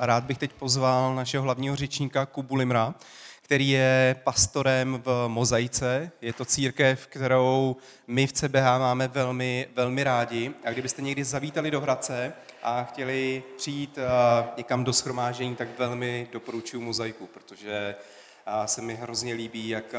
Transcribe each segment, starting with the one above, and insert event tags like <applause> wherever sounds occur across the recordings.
a rád bych teď pozval našeho hlavního řečníka Kubu Limra, který je pastorem v Mozaice. Je to církev, kterou my v CBH máme velmi, velmi rádi. A kdybyste někdy zavítali do Hradce a chtěli přijít uh, někam do schromáždění, tak velmi doporučuji Mozaiku, protože a se mi hrozně líbí, jak,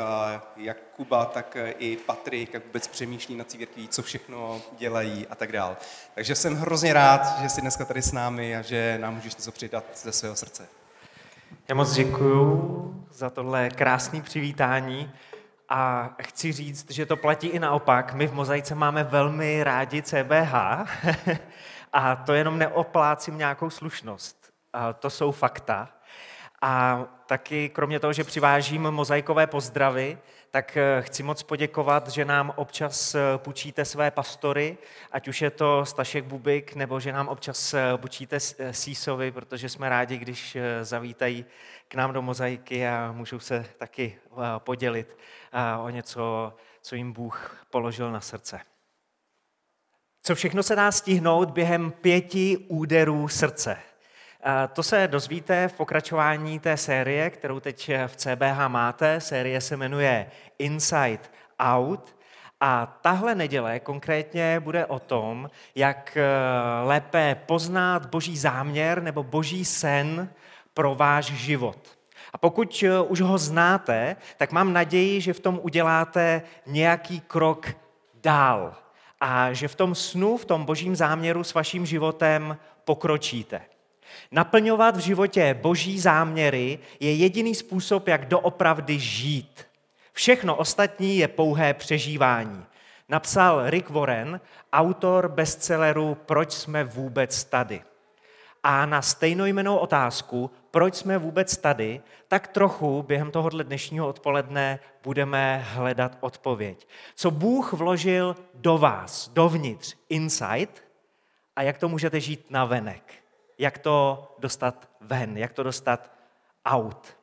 jak Kuba, tak i Patrik, jak vůbec přemýšlí na církví, co všechno dělají a tak dál. Takže jsem hrozně rád, že jsi dneska tady s námi a že nám můžeš něco přidat ze svého srdce. Já moc děkuju za tohle krásné přivítání a chci říct, že to platí i naopak. My v Mozaice máme velmi rádi CBH <laughs> a to jenom neoplácím nějakou slušnost. A to jsou fakta. A taky kromě toho, že přivážím mozaikové pozdravy, tak eh, chci moc poděkovat, že nám občas eh, půjčíte své pastory, ať už je to Stašek Bubik, nebo že nám občas eh, půjčíte Sísovi, protože jsme rádi, když zavítají k nám do mozaiky a můžou se taky podělit o něco, co jim Bůh položil na srdce. Co všechno se dá stihnout během pěti úderů srdce? To se dozvíte v pokračování té série, kterou teď v CBH máte. Série se jmenuje Inside Out. A tahle neděle konkrétně bude o tom, jak eh, lépe poznat boží záměr nebo boží sen pro váš život. A pokud eh, už ho znáte, tak mám naději, že v tom uděláte nějaký krok dál a že v tom snu, v tom božím záměru s vaším životem pokročíte. Naplňovat v životě boží záměry je jediný způsob, jak doopravdy žít. Všechno ostatní je pouhé přežívání. Napsal Rick Warren, autor bestselleru Proč jsme vůbec tady. A na stejnojmenou otázku, proč jsme vůbec tady, tak trochu během tohohle dnešního odpoledne budeme hledat odpověď. Co Bůh vložil do vás, dovnitř, inside, a jak to můžete žít na venek jak to dostat ven, jak to dostat out.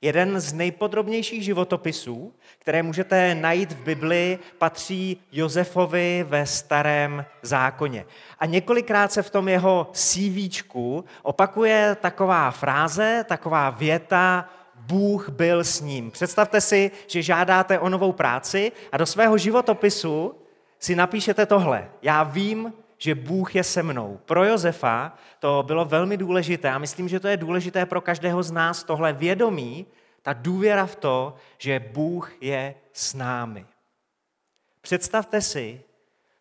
Jeden z nejpodrobnějších životopisů, které můžete najít v Bibli, patří Josefovi ve starém zákoně. A několikrát se v tom jeho CVčku opakuje taková fráze, taková věta, Bůh byl s ním. Představte si, že žádáte o novou práci a do svého životopisu si napíšete tohle. Já vím, že Bůh je se mnou. Pro Josefa to bylo velmi důležité a myslím, že to je důležité pro každého z nás tohle vědomí, ta důvěra v to, že Bůh je s námi. Představte si,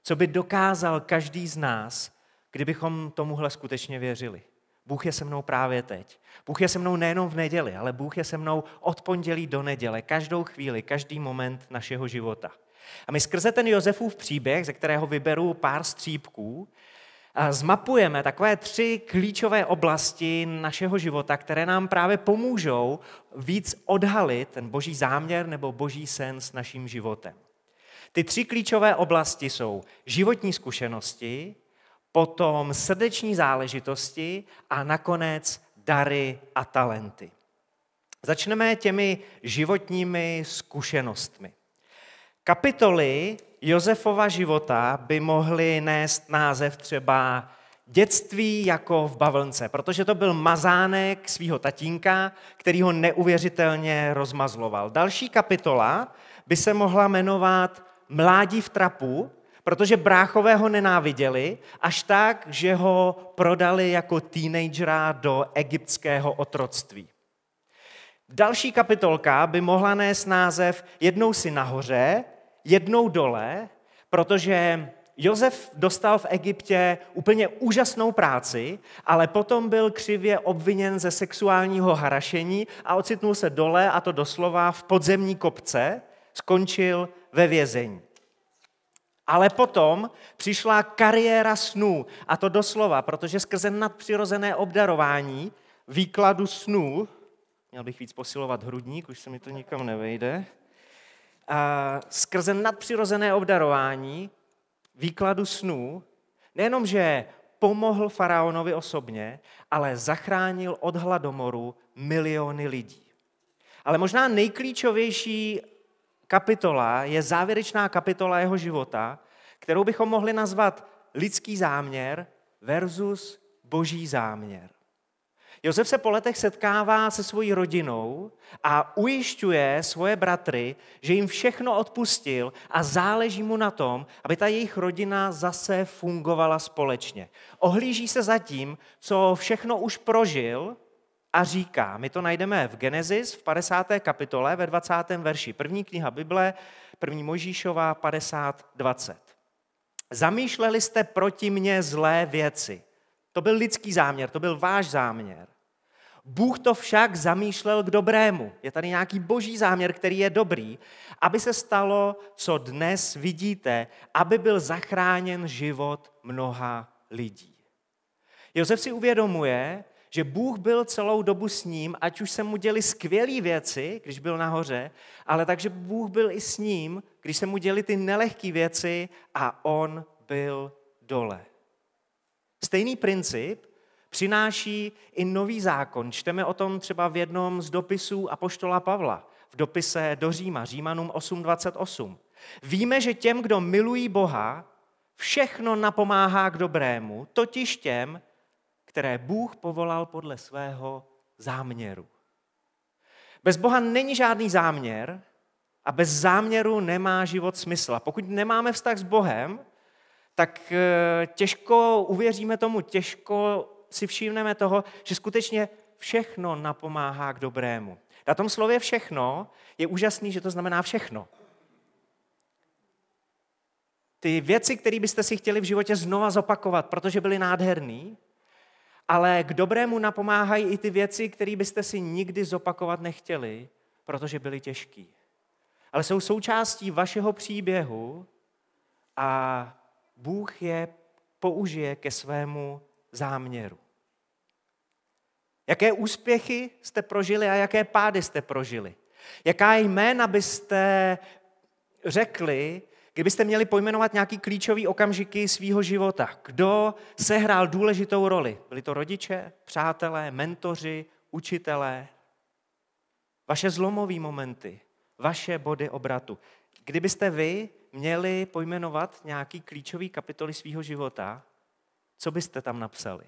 co by dokázal každý z nás, kdybychom tomuhle skutečně věřili. Bůh je se mnou právě teď. Bůh je se mnou nejenom v neděli, ale Bůh je se mnou od pondělí do neděle, každou chvíli, každý moment našeho života. A my skrze ten Josefův příběh, ze kterého vyberu pár střípků, zmapujeme takové tři klíčové oblasti našeho života, které nám právě pomůžou víc odhalit ten boží záměr nebo boží sen s naším životem. Ty tři klíčové oblasti jsou životní zkušenosti, potom srdeční záležitosti a nakonec dary a talenty. Začneme těmi životními zkušenostmi. Kapitoly Josefova života by mohly nést název třeba Dětství jako v bavlnce, protože to byl mazánek svého tatínka, který ho neuvěřitelně rozmazloval. Další kapitola by se mohla jmenovat Mládí v trapu, protože bráchové ho nenáviděli, až tak, že ho prodali jako teenagera do egyptského otroctví. Další kapitolka by mohla nést název Jednou si nahoře, jednou dole, protože Josef dostal v Egyptě úplně úžasnou práci, ale potom byl křivě obviněn ze sexuálního harašení a ocitnul se dole, a to doslova v podzemní kopce, skončil ve vězení. Ale potom přišla kariéra snů, a to doslova, protože skrze nadpřirozené obdarování výkladu snů, měl bych víc posilovat hrudník, už se mi to nikam nevejde, skrze nadpřirozené obdarování výkladu snů nejenom, že pomohl faraonovi osobně, ale zachránil od hladomoru miliony lidí. Ale možná nejklíčovější kapitola je závěrečná kapitola jeho života, kterou bychom mohli nazvat lidský záměr versus boží záměr. Josef se po letech setkává se svojí rodinou a ujišťuje svoje bratry, že jim všechno odpustil a záleží mu na tom, aby ta jejich rodina zase fungovala společně. Ohlíží se za tím, co všechno už prožil a říká, my to najdeme v Genesis v 50. kapitole ve 20. verši, první kniha Bible, první Možíšová 50, 20. Zamýšleli jste proti mně zlé věci. To byl lidský záměr, to byl váš záměr. Bůh to však zamýšlel k dobrému. Je tady nějaký boží záměr, který je dobrý, aby se stalo, co dnes vidíte, aby byl zachráněn život mnoha lidí. Josef si uvědomuje, že Bůh byl celou dobu s ním, ať už se mu děli skvělé věci, když byl nahoře, ale takže Bůh byl i s ním, když se mu děli ty nelehké věci a on byl dole. Stejný princip přináší i nový zákon. Čteme o tom třeba v jednom z dopisů Apoštola Pavla, v dopise do Říma, Římanům 8.28. Víme, že těm, kdo milují Boha, všechno napomáhá k dobrému, totiž těm, které Bůh povolal podle svého záměru. Bez Boha není žádný záměr a bez záměru nemá život smysl. Pokud nemáme vztah s Bohem, tak eh, těžko uvěříme tomu, těžko si všimneme toho, že skutečně všechno napomáhá k dobrému. Na tom slově všechno je úžasný, že to znamená všechno. Ty věci, které byste si chtěli v životě znova zopakovat, protože byly nádherný, ale k dobrému napomáhají i ty věci, které byste si nikdy zopakovat nechtěli, protože byly těžký. Ale jsou součástí vašeho příběhu a Bůh je použije ke svému záměru. Jaké úspěchy jste prožili a jaké pády jste prožili? Jaká jména byste řekli, kdybyste měli pojmenovat nějaký klíčový okamžiky svého života? Kdo sehrál důležitou roli? Byli to rodiče, přátelé, mentoři, učitelé? Vaše zlomové momenty, vaše body obratu. Kdybyste vy měli pojmenovat nějaký klíčový kapitoly svého života, co byste tam napsali?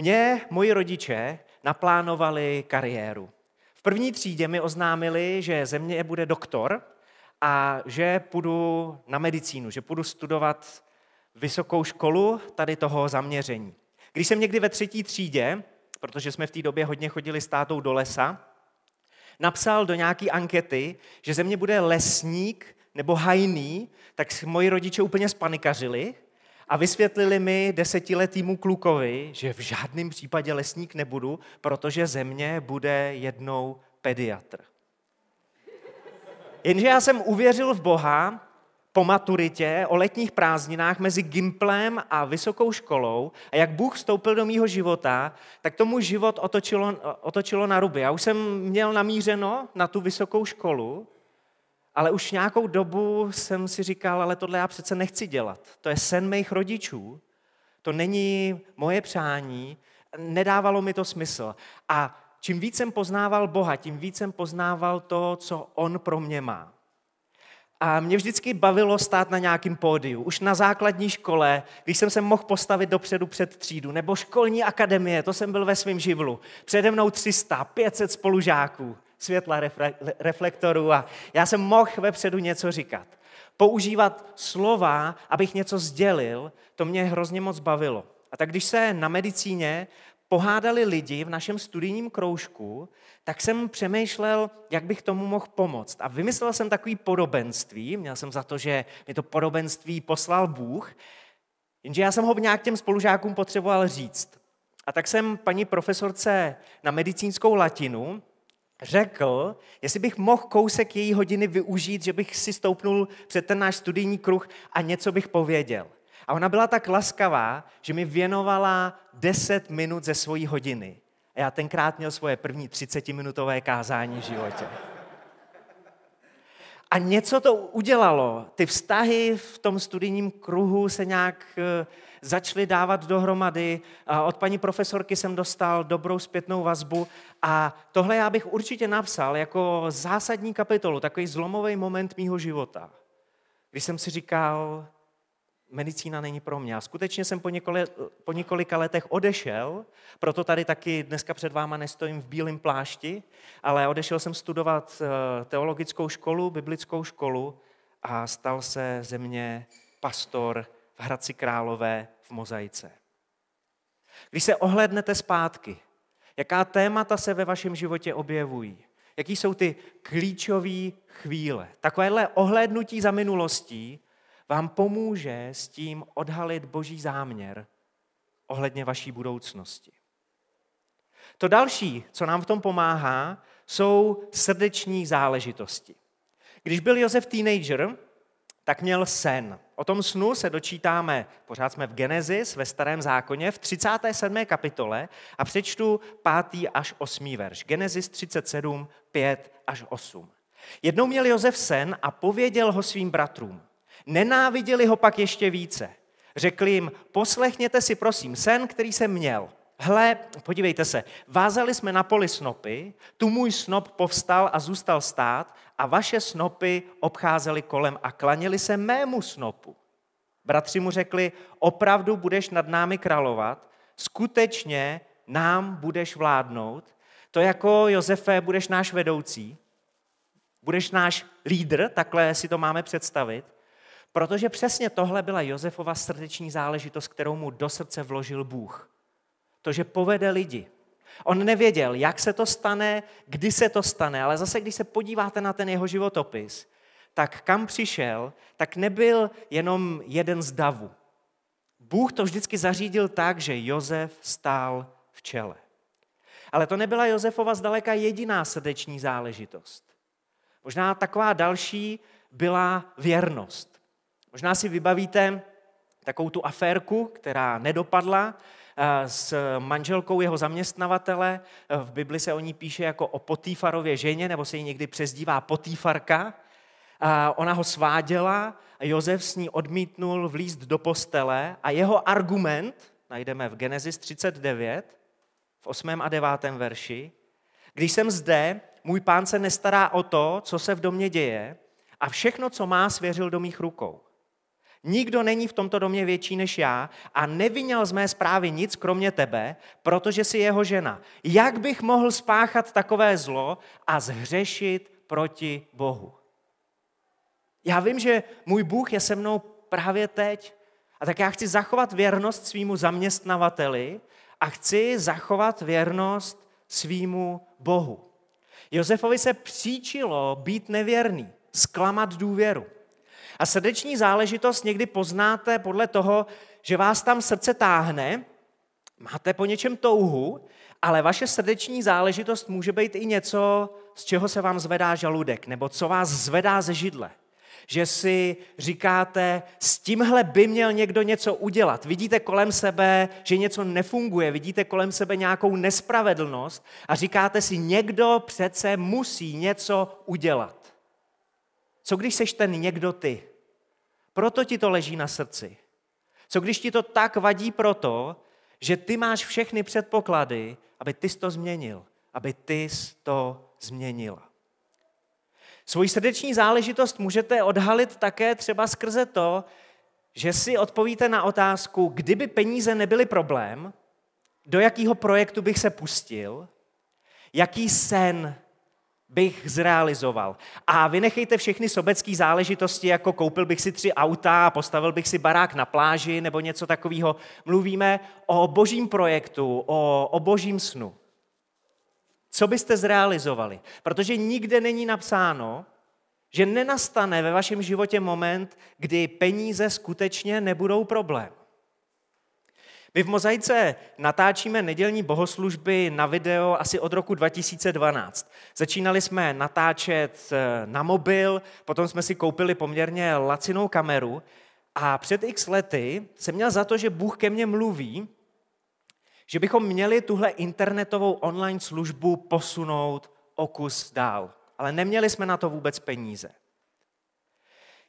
Mě moji rodiče naplánovali kariéru. V první třídě mi oznámili, že ze mě bude doktor a že půjdu na medicínu, že půjdu studovat vysokou školu tady toho zaměření. Když jsem někdy ve třetí třídě, protože jsme v té době hodně chodili s tátou do lesa, napsal do nějaké ankety, že ze mě bude lesník nebo hajný, tak moji rodiče úplně spanikařili a vysvětlili mi desetiletýmu klukovi, že v žádném případě lesník nebudu, protože ze mě bude jednou pediatr. Jenže já jsem uvěřil v Boha po maturitě, o letních prázdninách mezi Gimplem a vysokou školou a jak Bůh vstoupil do mýho života, tak tomu život otočilo, otočilo na ruby. Já už jsem měl namířeno na tu vysokou školu, ale už nějakou dobu jsem si říkal, ale tohle já přece nechci dělat. To je sen mých rodičů, to není moje přání, nedávalo mi to smysl. A čím víc jsem poznával Boha, tím víc jsem poznával to, co On pro mě má. A mě vždycky bavilo stát na nějakém pódiu. Už na základní škole, když jsem se mohl postavit dopředu před třídu, nebo školní akademie, to jsem byl ve svém živlu. Přede mnou 300, 500 spolužáků světla reflektorů a já jsem mohl vepředu něco říkat. Používat slova, abych něco sdělil, to mě hrozně moc bavilo. A tak když se na medicíně pohádali lidi v našem studijním kroužku, tak jsem přemýšlel, jak bych tomu mohl pomoct. A vymyslel jsem takový podobenství, měl jsem za to, že mi to podobenství poslal Bůh, jenže já jsem ho nějak těm spolužákům potřeboval říct. A tak jsem paní profesorce na medicínskou latinu řekl, jestli bych mohl kousek její hodiny využít, že bych si stoupnul před ten náš studijní kruh a něco bych pověděl. A ona byla tak laskavá, že mi věnovala 10 minut ze svojí hodiny. A já tenkrát měl svoje první 30-minutové kázání v životě. A něco to udělalo. Ty vztahy v tom studijním kruhu se nějak eh, začaly dávat dohromady. Od paní profesorky jsem dostal dobrou zpětnou vazbu a tohle já bych určitě napsal jako zásadní kapitolu, takový zlomový moment mýho života. Když jsem si říkal, medicína není pro mě. A skutečně jsem po, několik, po několika letech odešel, proto tady taky dneska před váma nestojím v bílém plášti, ale odešel jsem studovat eh, teologickou školu, biblickou školu a stal se ze mě pastor v Hradci Králové v Mozaice. Když se ohlednete zpátky, jaká témata se ve vašem životě objevují, jaký jsou ty klíčové chvíle. Takovéhle ohlédnutí za minulostí vám pomůže s tím odhalit boží záměr ohledně vaší budoucnosti. To další, co nám v tom pomáhá, jsou srdeční záležitosti. Když byl Josef teenager, tak měl sen. O tom snu se dočítáme, pořád jsme v Genesis, ve starém zákoně, v 37. kapitole a přečtu 5. až 8. verš. Genesis 37, 5 až 8. Jednou měl Josef sen a pověděl ho svým bratrům. Nenáviděli ho pak ještě více. Řekli jim, poslechněte si prosím sen, který jsem měl. Hle, podívejte se, vázali jsme na poli snopy, tu můj snop povstal a zůstal stát a vaše snopy obcházely kolem a klaněli se mému snopu. Bratři mu řekli, opravdu budeš nad námi královat, skutečně nám budeš vládnout, to jako Josefe budeš náš vedoucí, budeš náš lídr, takhle si to máme představit, protože přesně tohle byla Josefova srdeční záležitost, kterou mu do srdce vložil Bůh. To, že povede lidi. On nevěděl, jak se to stane, kdy se to stane, ale zase, když se podíváte na ten jeho životopis, tak kam přišel, tak nebyl jenom jeden z davu. Bůh to vždycky zařídil tak, že Jozef stál v čele. Ale to nebyla Josefova zdaleka jediná srdeční záležitost. Možná taková další byla věrnost. Možná si vybavíte takovou tu aférku, která nedopadla, Eh, s manželkou jeho zaměstnavatele. Eh, v Bibli se o ní píše jako o Potýfarově ženě, nebo se jí někdy přezdívá Potýfarka. A ona ho sváděla Jozef s ní odmítnul vlízt do postele a jeho argument najdeme v Genesis 39, v 8. a 9. verši. Když jsem zde, můj pán se nestará o to, co se v domě děje a všechno, co má, svěřil do mých rukou. Nikdo není v tomto domě větší než já a neviněl z mé zprávy nic kromě tebe, protože jsi jeho žena. Jak bych mohl spáchat takové zlo a zhřešit proti Bohu? Já vím, že můj Bůh je se mnou právě teď. A tak já chci zachovat věrnost svýmu zaměstnavateli a chci zachovat věrnost svýmu Bohu. Josefovi se příčilo být nevěrný, zklamat důvěru. A srdeční záležitost někdy poznáte podle toho, že vás tam srdce táhne, máte po něčem touhu, ale vaše srdeční záležitost může být i něco, z čeho se vám zvedá žaludek, nebo co vás zvedá ze židle. Že si říkáte, s tímhle by měl někdo něco udělat. Vidíte kolem sebe, že něco nefunguje, vidíte kolem sebe nějakou nespravedlnost a říkáte si, někdo přece musí něco udělat. Co když seš ten někdo ty? Proto ti to leží na srdci. Co když ti to tak vadí proto, že ty máš všechny předpoklady, aby ty to změnil, aby ty to změnila. Svoji srdeční záležitost můžete odhalit také třeba skrze to, že si odpovíte na otázku, kdyby peníze nebyly problém, do jakého projektu bych se pustil, jaký sen bych zrealizoval. A vynechejte všechny sobecké záležitosti, jako koupil bych si tři auta postavil bych si barák na pláži nebo něco takového. Mluvíme o božím projektu, o, o božím snu. Co byste zrealizovali? Protože nikde není napsáno, že nenastane ve vašem životě moment, kdy peníze skutečně nebudou problém. My v Mozaice natáčíme nedělní bohoslužby na video asi od roku 2012. Začínali jsme natáčet eh, na mobil, potom jsme si koupili poměrně lacinou kameru a před x lety jsem měl za to, že Bůh ke mně mluví, že bychom měli tuhle internetovou online službu posunout o kus dál. Ale neměli jsme na to vůbec peníze.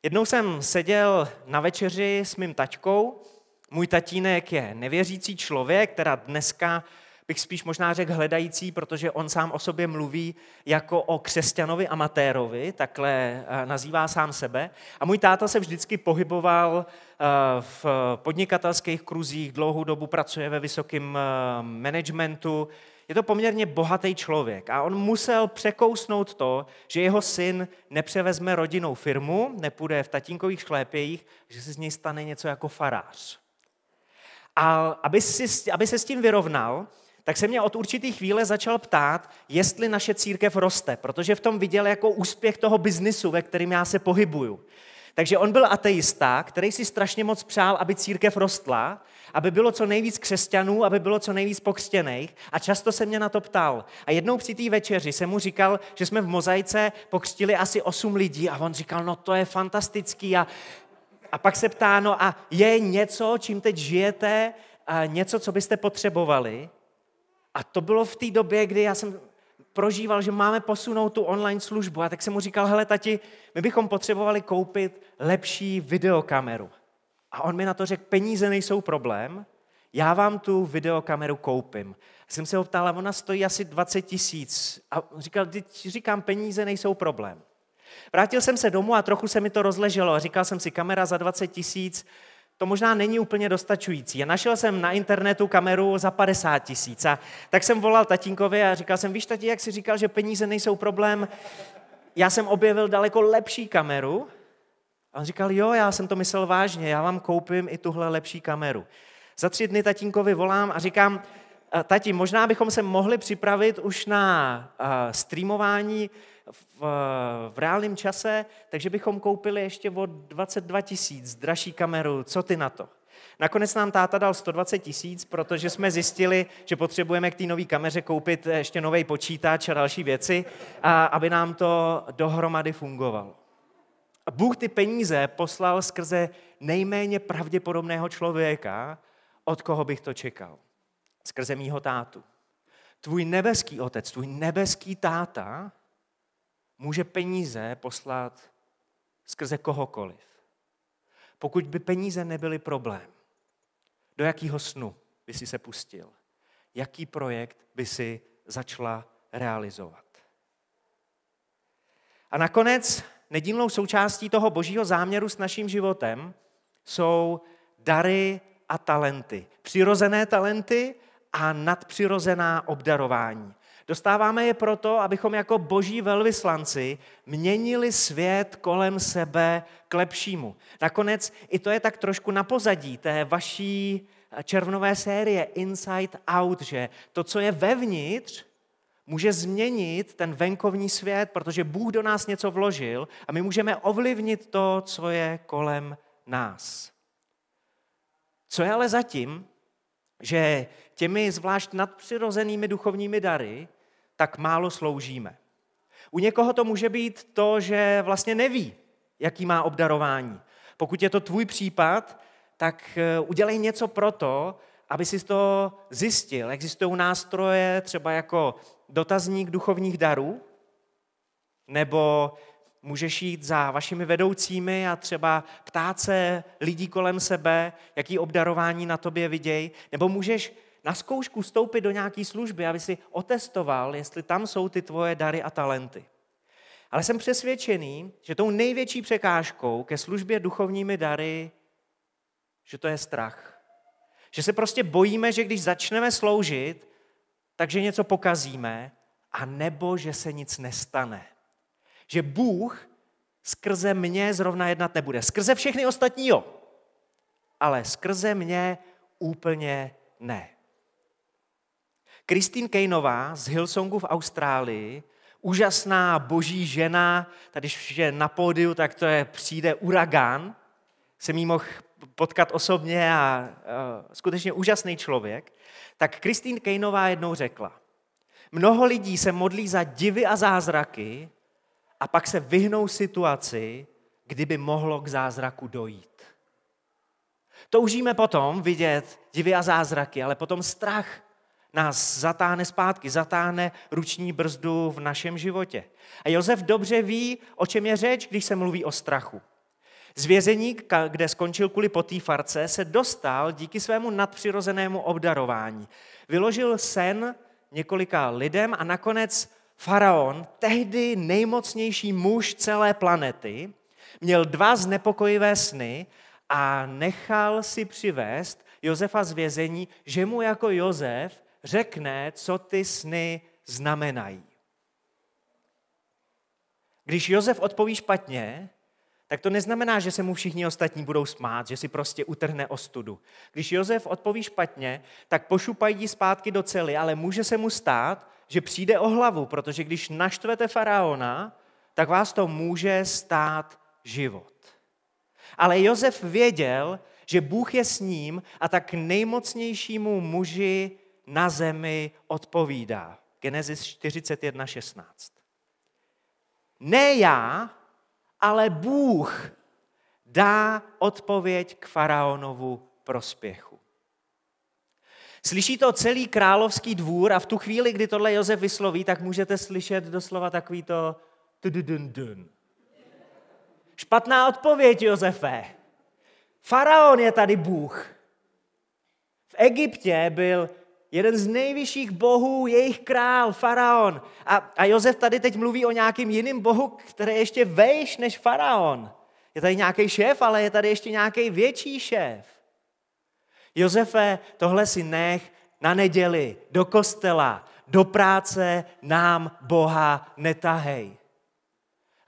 Jednou jsem seděl na večeři s mým tačkou můj tatínek je nevěřící člověk, která dneska bych spíš možná řekl hledající, protože on sám o sobě mluví jako o křesťanovi amatérovi, takhle eh, nazývá sám sebe. A můj táta se vždycky pohyboval eh, v podnikatelských kruzích, dlouhou dobu pracuje ve vysokém eh, managementu, je to poměrně bohatý člověk a on musel překousnout to, že jeho syn nepřevezme rodinnou firmu, nepůjde v tatínkových šlépějích, že se z něj stane něco jako farář. A aby, si, aby se s tím vyrovnal, tak se mě od určitý chvíle začal ptát, jestli naše církev roste, protože v tom viděl jako úspěch toho biznisu, ve kterým já se pohybuju. Takže on byl ateista, který si strašně moc přál, aby církev rostla, aby bylo co nejvíc křesťanů, aby bylo co nejvíc pokřtěných a často se mě na to ptal. A jednou při té večeři jsem mu říkal, že jsme v mozaice pokřtili asi osm lidí a on říkal, no to je fantastický a, a pak se ptá, no a je něco, čím teď žijete, a něco, co byste potřebovali? A to bylo v té době, kdy já jsem prožíval, že máme posunout tu online službu. A tak jsem mu říkal, hele tati, my bychom potřebovali koupit lepší videokameru. A on mi na to řekl, peníze nejsou problém, já vám tu videokameru koupím. A jsem se ho ptal, ona stojí asi 20 tisíc. A říkal, říkám, peníze nejsou problém. Vrátil jsem se domů a trochu se mi to rozleželo. Říkal jsem si, kamera za 20 tisíc, to možná není úplně dostačující. A našel jsem na internetu kameru za 50 tisíc. A tak jsem volal tatínkovi a říkal jsem, víš tati, jak jsi říkal, že peníze nejsou problém, já jsem objevil daleko lepší kameru. A on říkal, jo, já jsem to myslel vážně, já vám koupím i tuhle lepší kameru. Za tři dny tatínkovi volám a říkám, tati, možná bychom se mohli připravit už na streamování v, v reálném čase, takže bychom koupili ještě o 22 tisíc dražší kameru. Co ty na to? Nakonec nám táta dal 120 tisíc, protože jsme zjistili, že potřebujeme k té nové kameře koupit ještě nový počítač a další věci, a aby nám to dohromady fungovalo. A Bůh ty peníze poslal skrze nejméně pravděpodobného člověka, od koho bych to čekal. Skrze mýho tátu. Tvůj nebeský otec, tvůj nebeský táta může peníze poslat skrze kohokoliv. Pokud by peníze nebyly problém, do jakého snu by si se pustil? Jaký projekt by si začala realizovat? A nakonec nedílnou součástí toho božího záměru s naším životem jsou dary a talenty. Přirozené talenty a nadpřirozená obdarování. Dostáváme je proto, abychom jako boží velvyslanci měnili svět kolem sebe k lepšímu. Nakonec i to je tak trošku na pozadí té vaší červnové série Inside Out, že to, co je vevnitř, může změnit ten venkovní svět, protože Bůh do nás něco vložil a my můžeme ovlivnit to, co je kolem nás. Co je ale zatím, že těmi zvlášť nadpřirozenými duchovními dary tak málo sloužíme. U někoho to může být to, že vlastně neví, jaký má obdarování. Pokud je to tvůj případ, tak eh, udělej něco pro to, aby si to zjistil. Existují nástroje třeba jako dotazník duchovních darů, nebo můžeš jít za vašimi vedoucími a třeba ptát se lidí kolem sebe, jaký obdarování na tobě vidějí, nebo můžeš na zkoušku vstoupit do nějaké služby, aby si otestoval, jestli tam jsou ty tvoje dary a talenty. Ale jsem přesvědčený, že tou největší překážkou ke službě duchovními dary, že to je strach. Že se prostě bojíme, že když začneme sloužit, takže něco pokazíme, a nebo že se nic nestane. Že Bůh skrze mě zrovna jednat nebude. Skrze všechny ostatní jo, ale skrze mě úplně ne. Christine Kejnová z Hillsongu v Austrálii, úžasná boží žena, tady když je na pódiu, tak to je, přijde uragán, jsem jí mohl potkat osobně a uh, skutečně úžasný člověk, tak Christine Kejnová jednou řekla, mnoho lidí se modlí za divy a zázraky a pak se vyhnou situaci, kdyby mohlo k zázraku dojít. Toužíme potom vidět divy a zázraky, ale potom strach nás zatáhne zpátky, zatáhne ruční brzdu v našem životě. A Josef dobře ví, o čem je řeč, když se mluví o strachu. Z vězení, kde skončil kvůli potýfarce, se dostal díky svému nadpřirozenému obdarování. Vyložil sen několika lidem a nakonec faraon, tehdy nejmocnější muž celé planety, měl dva znepokojivé sny a nechal si přivést Josefa z vězení, že mu jako Josef řekne, co ty sny znamenají. Když Josef odpoví špatně, tak to neznamená, že se mu všichni ostatní budou smát, že si prostě utrhne ostudu. Když Josef odpoví špatně, tak pošupají zpátky do cely, ale může se mu stát, že přijde o hlavu, protože když naštvete faraona, tak vás to může stát život. Ale Josef věděl, že Bůh je s ním a tak nejmocnějšímu muži na zemi odpovídá. Genesis 41.16. Ne já, ale Bůh dá odpověď k faraonovu prospěchu. Slyší to celý královský dvůr a v tu chvíli, kdy tohle Josef vysloví, tak můžete slyšet doslova takový to Špatná odpověď, Josefe. Faraon je tady Bůh. V Egyptě byl jeden z nejvyšších bohů, jejich král, faraon. A, a Josef tady teď mluví o nějakým jiným bohu, který je ještě vejš než faraon. Je tady nějaký šéf, ale je tady ještě nějaký větší šéf. Josefe, tohle si nech na neděli, do kostela, do práce nám Boha netahej.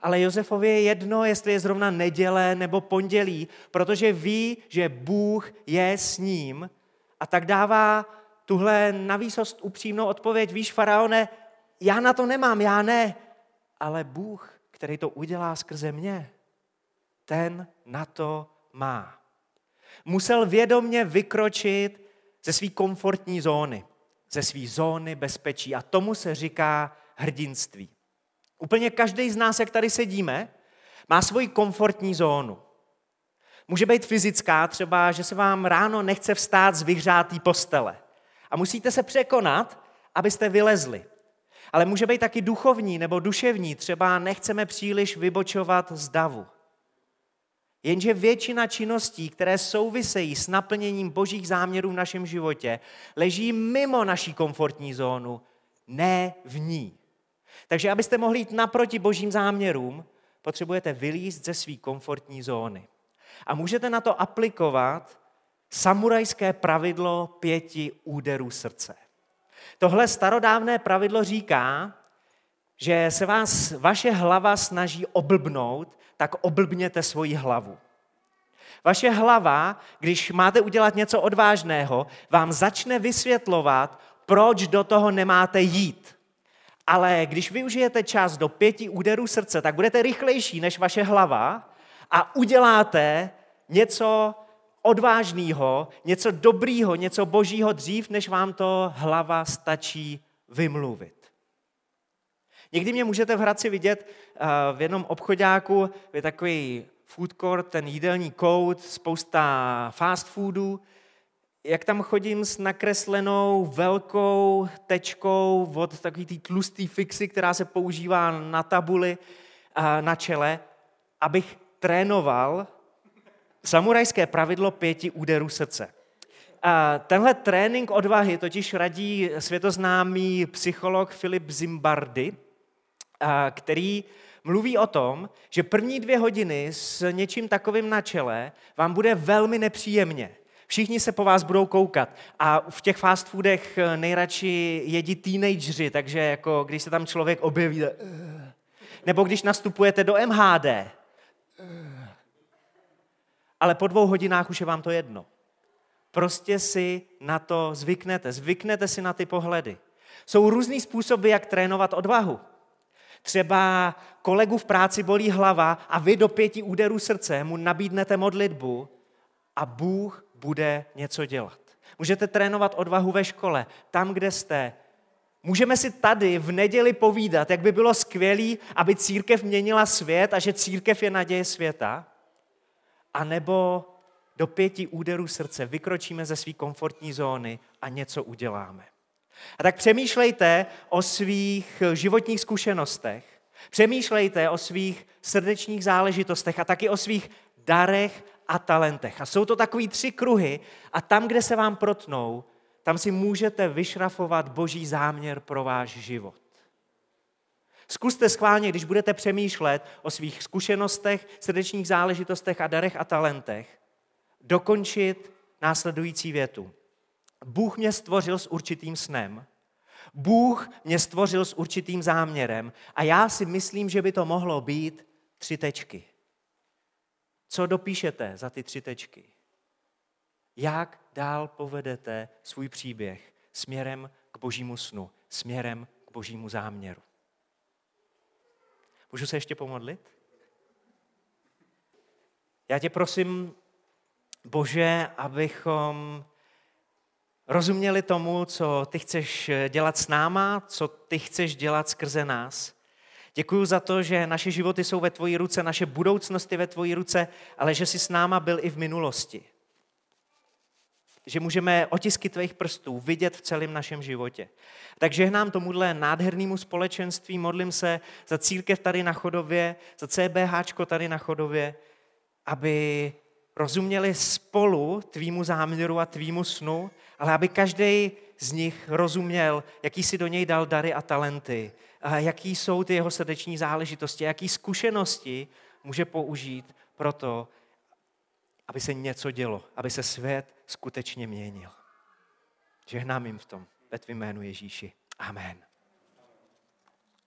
Ale Josefovi je jedno, jestli je zrovna neděle nebo pondělí, protože ví, že Bůh je s ním a tak dává tuhle navýsost upřímnou odpověď. Víš, faraone, já na to nemám, já ne, ale Bůh, který to udělá skrze mě, ten na to má. Musel vědomně vykročit ze své komfortní zóny, ze své zóny bezpečí a tomu se říká hrdinství. Úplně každý z nás, jak tady sedíme, má svoji komfortní zónu. Může být fyzická, třeba, že se vám ráno nechce vstát z vyhřátý postele. A musíte se překonat, abyste vylezli. Ale může být taky duchovní nebo duševní, třeba nechceme příliš vybočovat z davu. Jenže většina činností, které souvisejí s naplněním božích záměrů v našem životě, leží mimo naší komfortní zónu, ne v ní. Takže abyste mohli jít naproti božím záměrům, potřebujete vylízt ze své komfortní zóny. A můžete na to aplikovat samurajské pravidlo pěti úderů srdce. Tohle starodávné pravidlo říká, že se vás vaše hlava snaží oblbnout, tak oblbněte svoji hlavu. Vaše hlava, když máte udělat něco odvážného, vám začne vysvětlovat, proč do toho nemáte jít. Ale když využijete čas do pěti úderů srdce, tak budete rychlejší než vaše hlava a uděláte něco odvážného, něco dobrýho, něco božího dřív, než vám to hlava stačí vymluvit. Někdy mě můžete v Hradci vidět eh, v jednom obchodáku, je takový food court, ten jídelní kout, spousta fast foodů, jak tam chodím s nakreslenou velkou tečkou od takový té tlustý fixy, která se používá na tabuli eh, na čele, abych trénoval samurajské pravidlo pěti úderů srdce. A tenhle trénink odvahy totiž radí světoznámý psycholog Filip Zimbardy, který mluví o tom, že první dvě hodiny s něčím takovým na čele vám bude velmi nepříjemně. Všichni se po vás budou koukat. A v těch fast foodech nejradši jedí teenageři, takže jako když se tam člověk objeví, nebo když nastupujete do MHD, ale po dvou hodinách už je vám to jedno. Prostě si na to zvyknete, zvyknete si na ty pohledy. Jsou různý způsoby, jak trénovat odvahu. Třeba kolegu v práci bolí hlava a vy do pěti úderů srdce mu nabídnete modlitbu a Bůh bude něco dělat. Můžete trénovat odvahu ve škole, tam, kde jste. Můžeme si tady v neděli povídat, jak by bylo skvělé, aby církev měnila svět a že církev je naděje světa. A nebo do pěti úderů srdce vykročíme ze své komfortní zóny a něco uděláme. A tak přemýšlejte o svých životních zkušenostech, přemýšlejte o svých srdečních záležitostech a taky o svých darech a talentech. A jsou to takový tři kruhy a tam, kde se vám protnou, tam si můžete vyšrafovat boží záměr pro váš život. Zkuste schválně, když budete přemýšlet o svých zkušenostech, srdečních záležitostech a darech a talentech, dokončit následující větu. Bůh mě stvořil s určitým snem, Bůh mě stvořil s určitým záměrem a já si myslím, že by to mohlo být tři tečky. Co dopíšete za ty tři tečky? Jak dál povedete svůj příběh směrem k božímu snu, směrem k božímu záměru? Můžu se ještě pomodlit? Já tě prosím, Bože, abychom rozuměli tomu, co ty chceš dělat s náma, co ty chceš dělat skrze nás. Děkuji za to, že naše životy jsou ve tvoji ruce, naše budoucnost je ve tvoji ruce, ale že jsi s náma byl i v minulosti. Že můžeme otisky tvých prstů vidět v celém našem životě. Takže nám tomuhle nádhernému společenství, modlím se za církev tady na Chodově, za CBH tady na Chodově, aby rozuměli spolu tvýmu záměru a tvýmu snu, ale aby každý z nich rozuměl, jaký si do něj dal dary a talenty, a jaký jsou ty jeho srdeční záležitosti, jaký zkušenosti může použít pro to, aby se něco dělo, aby se svět skutečně měnil. Žehnám jim v tom, ve tvým jménu Ježíši. Amen.